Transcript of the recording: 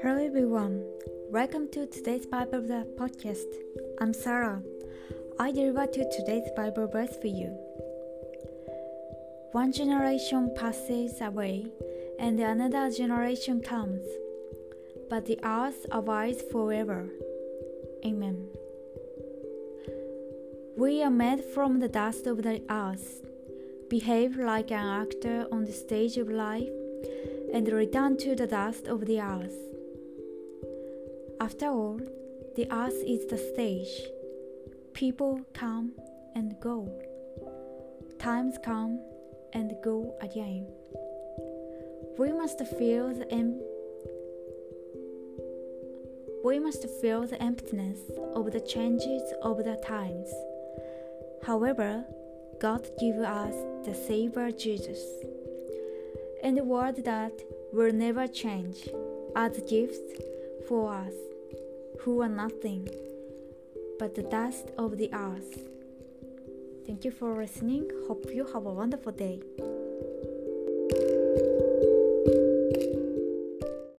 Hello everyone, welcome to today's Bible podcast. I'm Sarah. I deliver to today's Bible verse for you. One generation passes away and another generation comes, but the earth abides forever. Amen. We are made from the dust of the earth. Behave like an actor on the stage of life and return to the dust of the earth. After all, the earth is the stage. People come and go. Times come and go again. We must feel the em- we must feel the emptiness of the changes of the times. However, God gave us the Savior Jesus, and the word that will never change, as gifts for us, who are nothing but the dust of the earth. Thank you for listening. Hope you have a wonderful day.